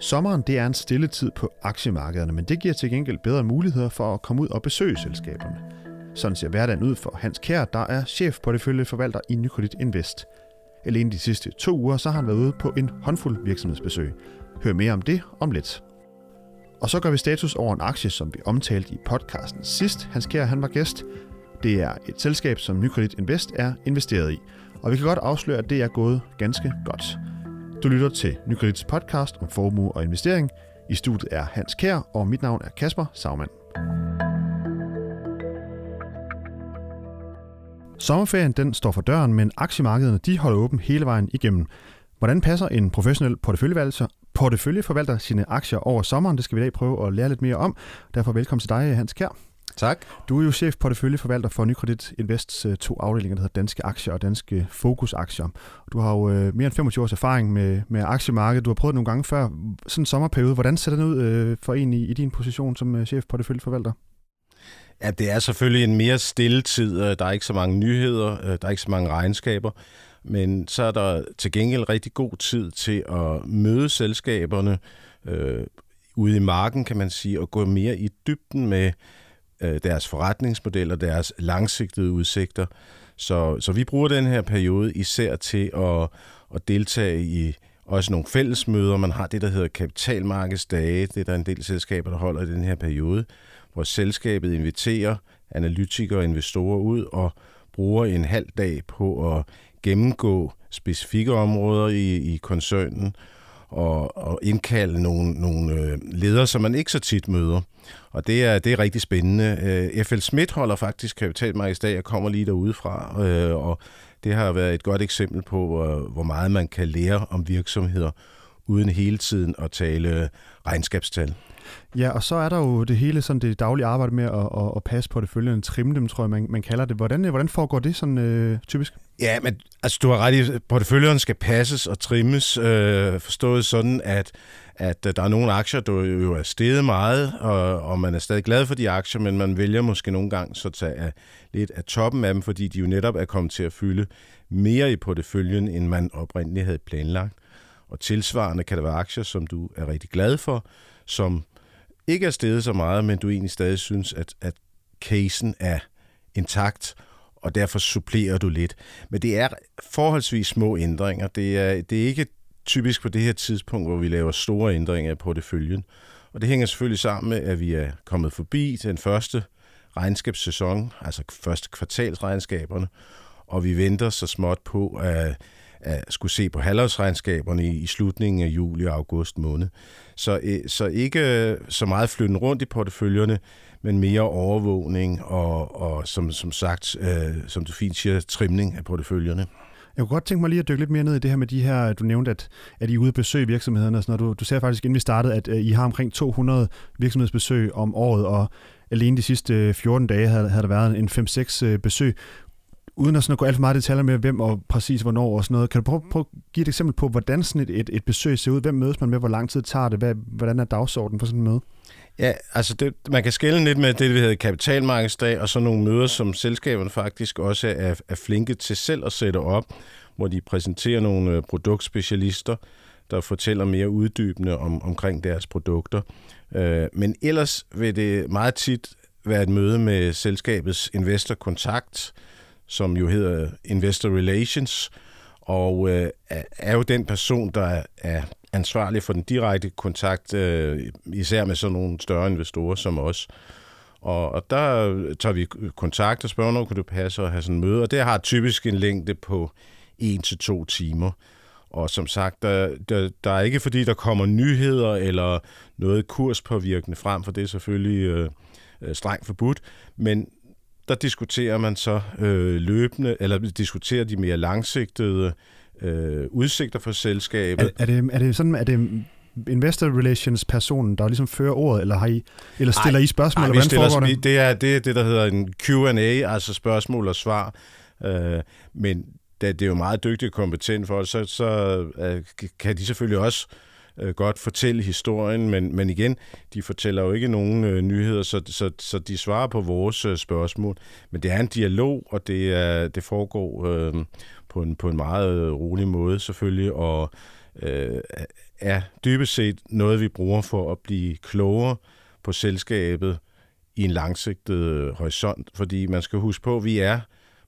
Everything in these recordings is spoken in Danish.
Sommeren det er en stille tid på aktiemarkederne, men det giver til gengæld bedre muligheder for at komme ud og besøge selskaberne. Sådan ser hverdagen ud for Hans Kær, der er chef på det følge forvalter i Nykredit Invest. Alene de sidste to uger, så har han været ude på en håndfuld virksomhedsbesøg. Hør mere om det om lidt. Og så gør vi status over en aktie, som vi omtalte i podcasten sidst. Hans Kær, han var gæst. Det er et selskab, som Nykredit Invest er investeret i. Og vi kan godt afsløre, at det er gået ganske godt. Du lytter til Nykredits podcast om formue og investering. I studiet er Hans Kær, og mit navn er Kasper Sagmann. Sommerferien den står for døren, men aktiemarkederne de holder åben hele vejen igennem. Hvordan passer en professionel porteføljevalgter, porteføljeforvalter sine aktier over sommeren? Det skal vi i dag prøve at lære lidt mere om. Derfor velkommen til dig, Hans Kær. Tak. Du er jo chef porteføljeforvalter for Nykredit Invests øh, to afdelinger, der hedder Danske Aktier og Danske Fokusaktier. Du har jo øh, mere end 25 års erfaring med, med aktiemarkedet. Du har prøvet det nogle gange før. Sådan en sommerperiode, hvordan ser den ud øh, for en i, i din position som øh, chef porteføljeforvalter? Ja, det er selvfølgelig en mere stille tid. Øh, der er ikke så mange nyheder, der er ikke så mange regnskaber. Men så er der til gengæld rigtig god tid til at møde selskaberne øh, ude i marken, kan man sige, og gå mere i dybden med øh, deres og deres langsigtede udsigter. Så, så vi bruger den her periode især til at, at deltage i også nogle fællesmøder. Man har det, der hedder kapitalmarkedsdage. Det er der en del selskaber, der holder i den her periode, hvor selskabet inviterer analytikere og investorer ud og bruger en halv dag på at gennemgå specifikke områder i, i koncernen og, og indkalde nogle, nogle øh, ledere, som man ikke så tit møder. Og det er, det er rigtig spændende. Øh, FL Schmidt holder faktisk kapitalmarkedsdag, jeg kommer lige derude fra, øh, og det har været et godt eksempel på, hvor meget man kan lære om virksomheder, uden hele tiden at tale regnskabstal. Ja, og så er der jo det hele sådan det daglige arbejde med at, at, at passe på det følgende, trimme dem, tror jeg, man, man kalder det. Hvordan, hvordan foregår det sådan øh, typisk? Ja, men altså, du har ret i, porteføljen skal passes og trimmes, øh, forstået sådan, at, at øh, der er nogle aktier, der jo er steget meget, og, og man er stadig glad for de aktier, men man vælger måske nogle gange så tage af, lidt af toppen af dem, fordi de jo netop er kommet til at fylde mere i porteføljen, end man oprindeligt havde planlagt. Og tilsvarende kan der være aktier, som du er rigtig glad for, som ikke er steget så meget, men du egentlig stadig synes, at, at casen er intakt, og derfor supplerer du lidt. Men det er forholdsvis små ændringer. Det er, det er ikke typisk på det her tidspunkt, hvor vi laver store ændringer på det følgen. Og det hænger selvfølgelig sammen med, at vi er kommet forbi den første regnskabssæson, altså første kvartalsregnskaberne, og vi venter så småt på at, at skulle se på halvårsregnskaberne i, i slutningen af juli og august måned. Så, øh, så ikke øh, så meget flytten rundt i porteføljerne, men mere overvågning og, og som, som sagt, øh, som du fint siger, trimning af porteføljerne. Jeg kunne godt tænke mig lige at dykke lidt mere ned i det her med de her, du nævnte, at, at I er ude at besøge virksomhederne og sådan noget. Du, du ser faktisk, inden vi startede, at øh, I har omkring 200 virksomhedsbesøg om året, og alene de sidste øh, 14 dage havde, havde der været en 5-6 besøg. Uden at, sådan at gå alt for meget detaljer med, hvem og præcis hvornår og sådan noget, kan du prøve, prøve at give et eksempel på, hvordan sådan et, et, et besøg ser ud? Hvem mødes man med? Hvor lang tid tager det? Hvad, hvordan er dagsordenen for sådan et møde? Ja, altså det, man kan skille lidt med det, vi hedder kapitalmarkedsdag, og så nogle møder, som selskaberne faktisk også er, er flinke til selv at sætte op, hvor de præsenterer nogle øh, produktspecialister, der fortæller mere uddybende om, omkring deres produkter. Øh, men ellers vil det meget tit være et møde med selskabets investorkontakt, som jo hedder Investor Relations, og øh, er jo den person, der er ansvarlig for den direkte kontakt, øh, især med sådan nogle større investorer som os. Og, og der tager vi kontakt og spørger, når kunne det passe at have sådan en møde, og det har typisk en længde på en til to timer. Og som sagt, der, der, der er ikke fordi, der kommer nyheder eller noget kurspåvirkende frem, for det er selvfølgelig øh, øh strengt forbudt, men der diskuterer man så øh, løbende, eller diskuterer de mere langsigtede øh, udsigter for selskabet. Er, er, det, er det sådan, er det investor relations personen, der ligesom fører ordet, eller har I, eller stiller ej, I spørgsmål, ej, eller hvordan foregår det? Det er, det er det, der hedder en Q&A, altså spørgsmål og svar. Øh, men da det er jo meget dygtigt og kompetent folk, så, så øh, kan de selvfølgelig også øh, Øh, godt fortælle historien, men, men igen, de fortæller jo ikke nogen øh, nyheder, så, så, så de svarer på vores øh, spørgsmål. Men det er en dialog, og det, er, det foregår øh, på, en, på en meget øh, rolig måde selvfølgelig, og øh, er dybest set noget, vi bruger for at blive klogere på selskabet i en langsigtet øh, horisont. Fordi man skal huske på, at vi er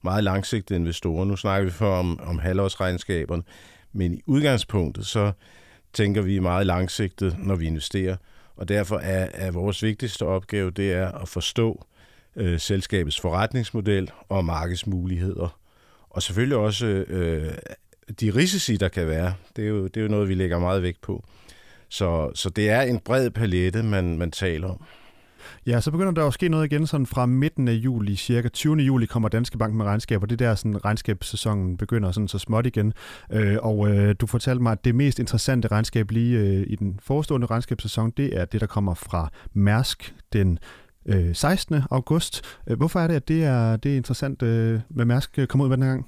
meget langsigtede investorer. Nu snakker vi før om, om halvårsregnskaberne, men i udgangspunktet så tænker vi meget langsigtet, når vi investerer. Og derfor er, er vores vigtigste opgave, det er at forstå øh, selskabets forretningsmodel og markedsmuligheder. Og selvfølgelig også øh, de risici, der kan være. Det er, jo, det er jo noget, vi lægger meget vægt på. Så, så det er en bred palette, man, man taler om. Ja, så begynder der at ske noget igen sådan fra midten af juli, cirka 20. juli kommer Danske Bank med regnskaber. Det der sådan regnskabssæsonen begynder sådan så småt igen. Øh, og øh, du fortalte mig, at det mest interessante regnskab lige øh, i den forestående regnskabssæson, det er det, der kommer fra Mærsk den øh, 16. august. Øh, hvorfor er det, at det er, det er interessant øh, med Mærsk kommer ud med den gang?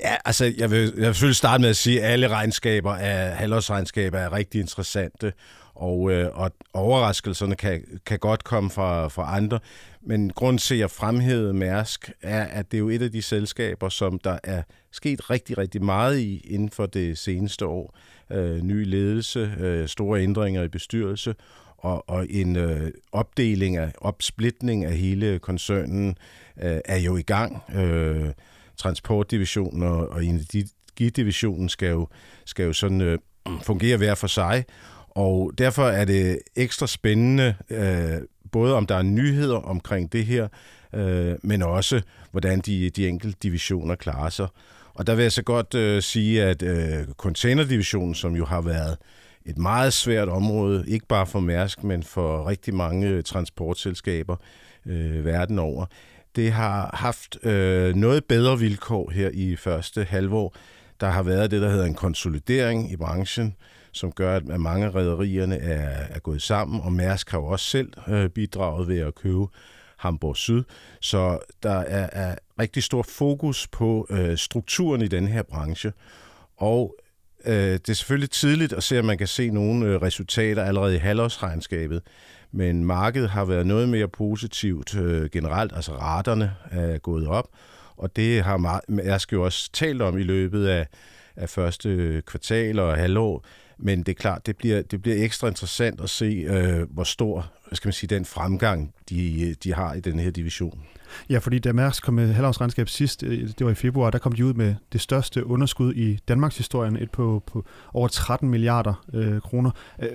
Ja, altså jeg vil, jeg vil selvfølgelig starte med at sige, at alle regnskaber af halvårsregnskaber er rigtig interessante, og, øh, og overraskelserne kan, kan godt komme fra, fra andre. Men grund til, at jeg fremhævede Mærsk, er, at det er jo et af de selskaber, som der er sket rigtig, rigtig meget i inden for det seneste år. Øh, ny ledelse, øh, store ændringer i bestyrelse, og, og en øh, opdeling af, opsplitning af hele koncernen øh, er jo i gang. Øh, transportdivisionen og, og energidivisionen skal jo, skal jo sådan øh, fungere hver for sig, og derfor er det ekstra spændende, øh, både om der er nyheder omkring det her, øh, men også hvordan de, de enkelte divisioner klarer sig. Og der vil jeg så godt øh, sige, at øh, containerdivisionen, som jo har været et meget svært område, ikke bare for Mærsk, men for rigtig mange transportselskaber øh, verden over, det har haft øh, noget bedre vilkår her i første halvår. Der har været det, der hedder en konsolidering i branchen, som gør, at mange af rædderierne er, er gået sammen, og Mærsk har jo også selv øh, bidraget ved at købe Hamburg Syd. Så der er, er rigtig stor fokus på øh, strukturen i den her branche. Og øh, det er selvfølgelig tidligt at se, at man kan se nogle øh, resultater allerede i halvårsregnskabet, men markedet har været noget mere positivt øh, generelt, altså raterne er gået op, og det har Mærsk jo også talt om i løbet af, af første øh, kvartal og halvår, men det er klart, det bliver, det bliver ekstra interessant at se, øh, hvor stor hvad skal man sige, den fremgang, de, de har i den her division. Ja, fordi da Mærsk kom med halvårsregnskab sidst, øh, det var i februar, der kom de ud med det største underskud i Danmarks historien, et på, på over 13 milliarder øh, kroner. Øh,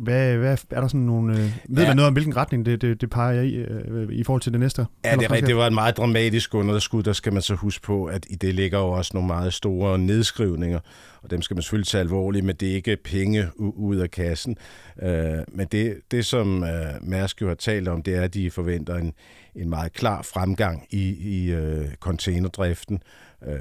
hvad, hvad, er der sådan nogle... Øh, ved ja. man noget om, hvilken retning det, det, det peger i, øh, i forhold til det næste? Ja, det, er, det var et meget dramatisk underskud. Der skal man så huske på, at i det ligger jo også nogle meget store nedskrivninger, og dem skal man selvfølgelig tage alvorligt, men det er ikke penge ud af kassen. Øh, men det, det som øh, Mærsk jo har talt om, det er, at de forventer en, en meget klar fremgang i, i øh, containerdriften. Øh,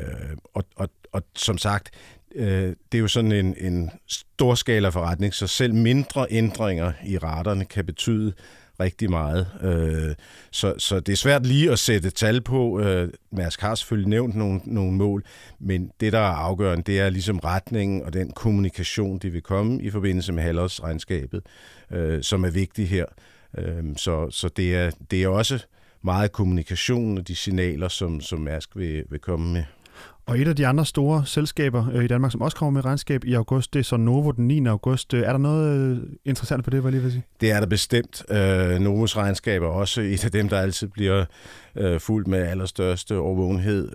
og, og, og som sagt, øh, det er jo sådan en, en storskala forretning, så selv mindre ændringer i raterne kan betyde rigtig meget. Øh, så, så det er svært lige at sætte tal på. Øh, Mærsk har selvfølgelig nævnt nogle, nogle mål, men det, der er afgørende, det er ligesom retningen og den kommunikation, det vil komme i forbindelse med halvårsregnskabet, øh, som er vigtig her. Øh, så så det, er, det er også meget kommunikation og de signaler, som, som Mærsk vil, vil komme med. Og et af de andre store selskaber øh, i Danmark, som også kommer med regnskab i august, det er så Novo den 9. august. Øh, er der noget øh, interessant på det, hvad jeg lige vil sige? Det er der bestemt. Novos regnskab er også et af dem, der altid bliver fuldt med allerstørste overvågenhed.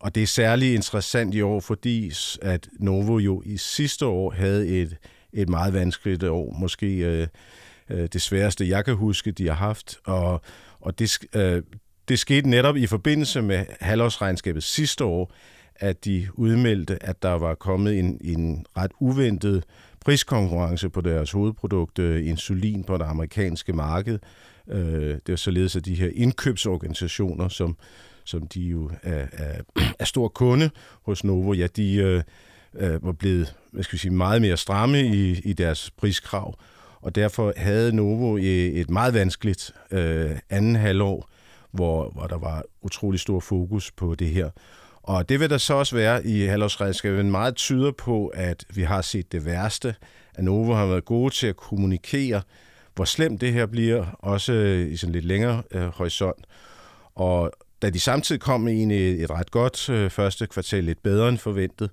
og det er særlig interessant i år, fordi at Novo jo i sidste år havde et, et meget vanskeligt år. Måske det sværeste, jeg kan huske, de har haft. Og, og det, det skete netop i forbindelse med halvårsregnskabet sidste år, at de udmeldte, at der var kommet en, en ret uventet priskonkurrence på deres hovedprodukt, øh, insulin, på det amerikanske marked. Øh, det er således, at de her indkøbsorganisationer, som, som de jo er, er, er stor kunde hos Novo, ja, de øh, øh, var blevet hvad skal vi sige, meget mere stramme i, i deres priskrav. Og derfor havde Novo et meget vanskeligt øh, anden halvår, hvor, hvor der var utrolig stor fokus på det her. Og det vil der så også være i halvårsregnskabet. Meget tyder på, at vi har set det værste. At Novo har været gode til at kommunikere, hvor slemt det her bliver, også øh, i sådan lidt længere øh, horisont. Og da de samtidig kom med i et ret godt øh, første kvartal, lidt bedre end forventet,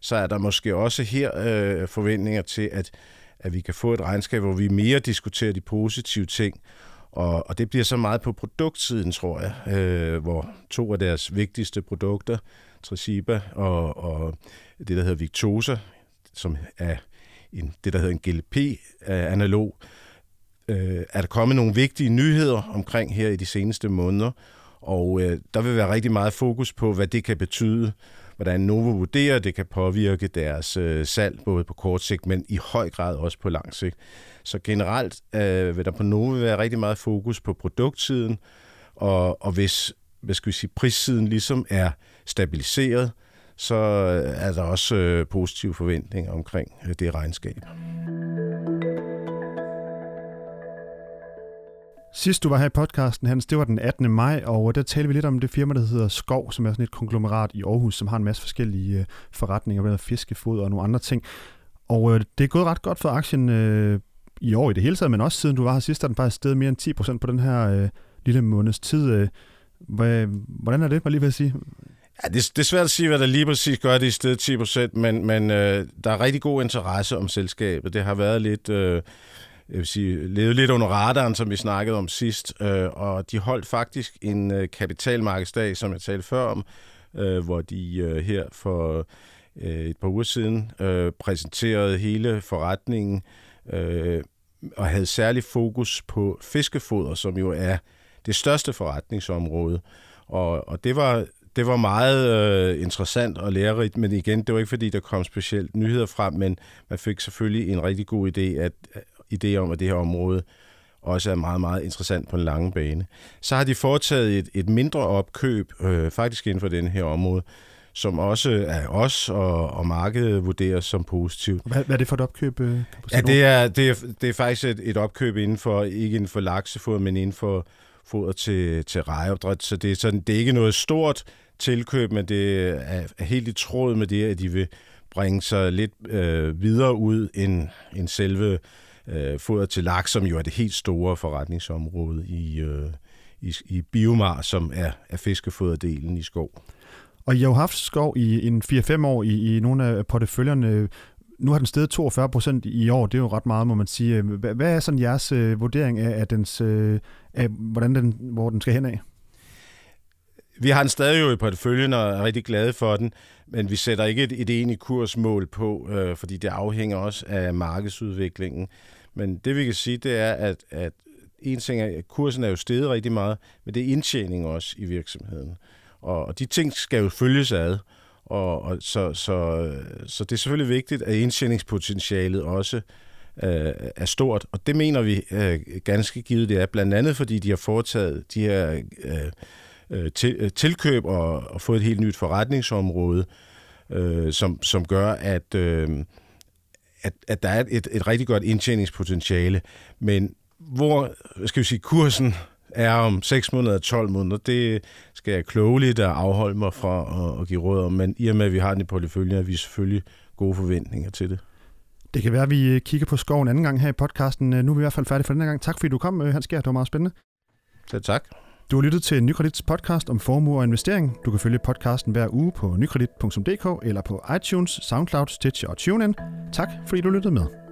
så er der måske også her øh, forventninger til, at, at vi kan få et regnskab, hvor vi mere diskuterer de positive ting, og, og det bliver så meget på produktsiden, tror jeg, øh, hvor to af deres vigtigste produkter, Tresiba og, og det, der hedder Victosa, som er en, det, der hedder en GLP-analog, øh, øh, er der kommet nogle vigtige nyheder omkring her i de seneste måneder, og øh, der vil være rigtig meget fokus på, hvad det kan betyde, hvordan Novo vurderer, at det kan påvirke deres øh, salg, både på kort sigt, men i høj grad også på lang sigt. Så generelt øh, vil der på Novo være rigtig meget fokus på produktsiden, og, og hvis hvad skal vi sige, prissiden ligesom er stabiliseret, så øh, er der også øh, positive forventninger omkring øh, det regnskab. Sidst du var her i podcasten, Hans, det var den 18. maj, og der talte vi lidt om det firma, der hedder Skov, som er sådan et konglomerat i Aarhus, som har en masse forskellige øh, forretninger, blandt fiskefod og nogle andre ting. Og øh, det er gået ret godt for aktien øh, i år i det hele taget, men også siden du var her sidst, er den faktisk steget mere end 10% på den her øh, lille måneds tid. Øh, hvordan er det, var lige ved at sige? Ja, det, det er svært at sige, hvad der lige præcis gør det i stedet 10%, men, men øh, der er rigtig god interesse om selskabet. Det har været lidt, øh, jeg vil sige, levede lidt under radaren, som vi snakkede om sidst, øh, og de holdt faktisk en øh, kapitalmarkedsdag, som jeg talte før om, øh, hvor de øh, her for øh, et par uger siden øh, præsenterede hele forretningen øh, og havde særlig fokus på fiskefoder, som jo er det største forretningsområde. Og, og det var det var meget øh, interessant og lærerigt, men igen, det var ikke fordi, der kom specielt nyheder frem, men man fik selvfølgelig en rigtig god idé, at, idé om, at det her område også er meget, meget interessant på en lange bane. Så har de foretaget et, et mindre opkøb, øh, faktisk inden for den her område, som også er os og, og markedet vurderer som positivt. Hvad, hvad er det for et opkøb? Øh, ja, det er, det, er, det er faktisk et, et opkøb inden for, ikke inden for laksefoder, men inden for foder til, til rejeopdræt. Så det er, sådan, det er ikke noget stort tilkøb, men det er helt i tråd med det, at de vil bringe sig lidt øh, videre ud end, end selve øh, foder til laks, som jo er det helt store forretningsområde i, øh, i, i biomar, som er, er fiskefoderdelen i skov. Og I har jo haft skov i en 4-5 år i, i nogle af porteføljerne. Nu har den steget 42 procent i år, det er jo ret meget, må man sige. Hvad, er sådan jeres øh, vurdering af, af, dens, øh, af hvordan den, hvor den skal hen af? Vi har den stadig jo i porteføljen og er rigtig glade for den, men vi sætter ikke et, et enigt kursmål på, øh, fordi det afhænger også af markedsudviklingen. Men det vi kan sige, det er, at, at en ting er, at kursen er jo steget rigtig meget, men det er indtjening også i virksomheden. Og, og de ting skal jo følges ad. Og, og så, så, så det er selvfølgelig vigtigt, at indtjeningspotentialet også øh, er stort. Og det mener vi øh, ganske givet, det er blandt andet, fordi de har foretaget de her øh, øh til, øh, tilkøb og, og fået et helt nyt forretningsområde, øh, som, som gør, at... Øh, at, at der er et, et rigtig godt indtjeningspotentiale, men hvor, skal vi sige, kursen er om 6 måneder 12 måneder, det skal jeg klogeligt at afholde mig fra at, at give råd om, men i og med, at vi har den i porteføljen, er vi selvfølgelig gode forventninger til det. Det kan være, at vi kigger på skoven anden gang her i podcasten. Nu er vi i hvert fald færdige for denne gang. Tak fordi du kom, Hans Gert. Det var meget spændende. Selv tak. Du har lyttet til Nykredits podcast om formue og investering. Du kan følge podcasten hver uge på nykredit.dk eller på iTunes, SoundCloud, Stitch og TuneIn. Tak fordi du lyttede med.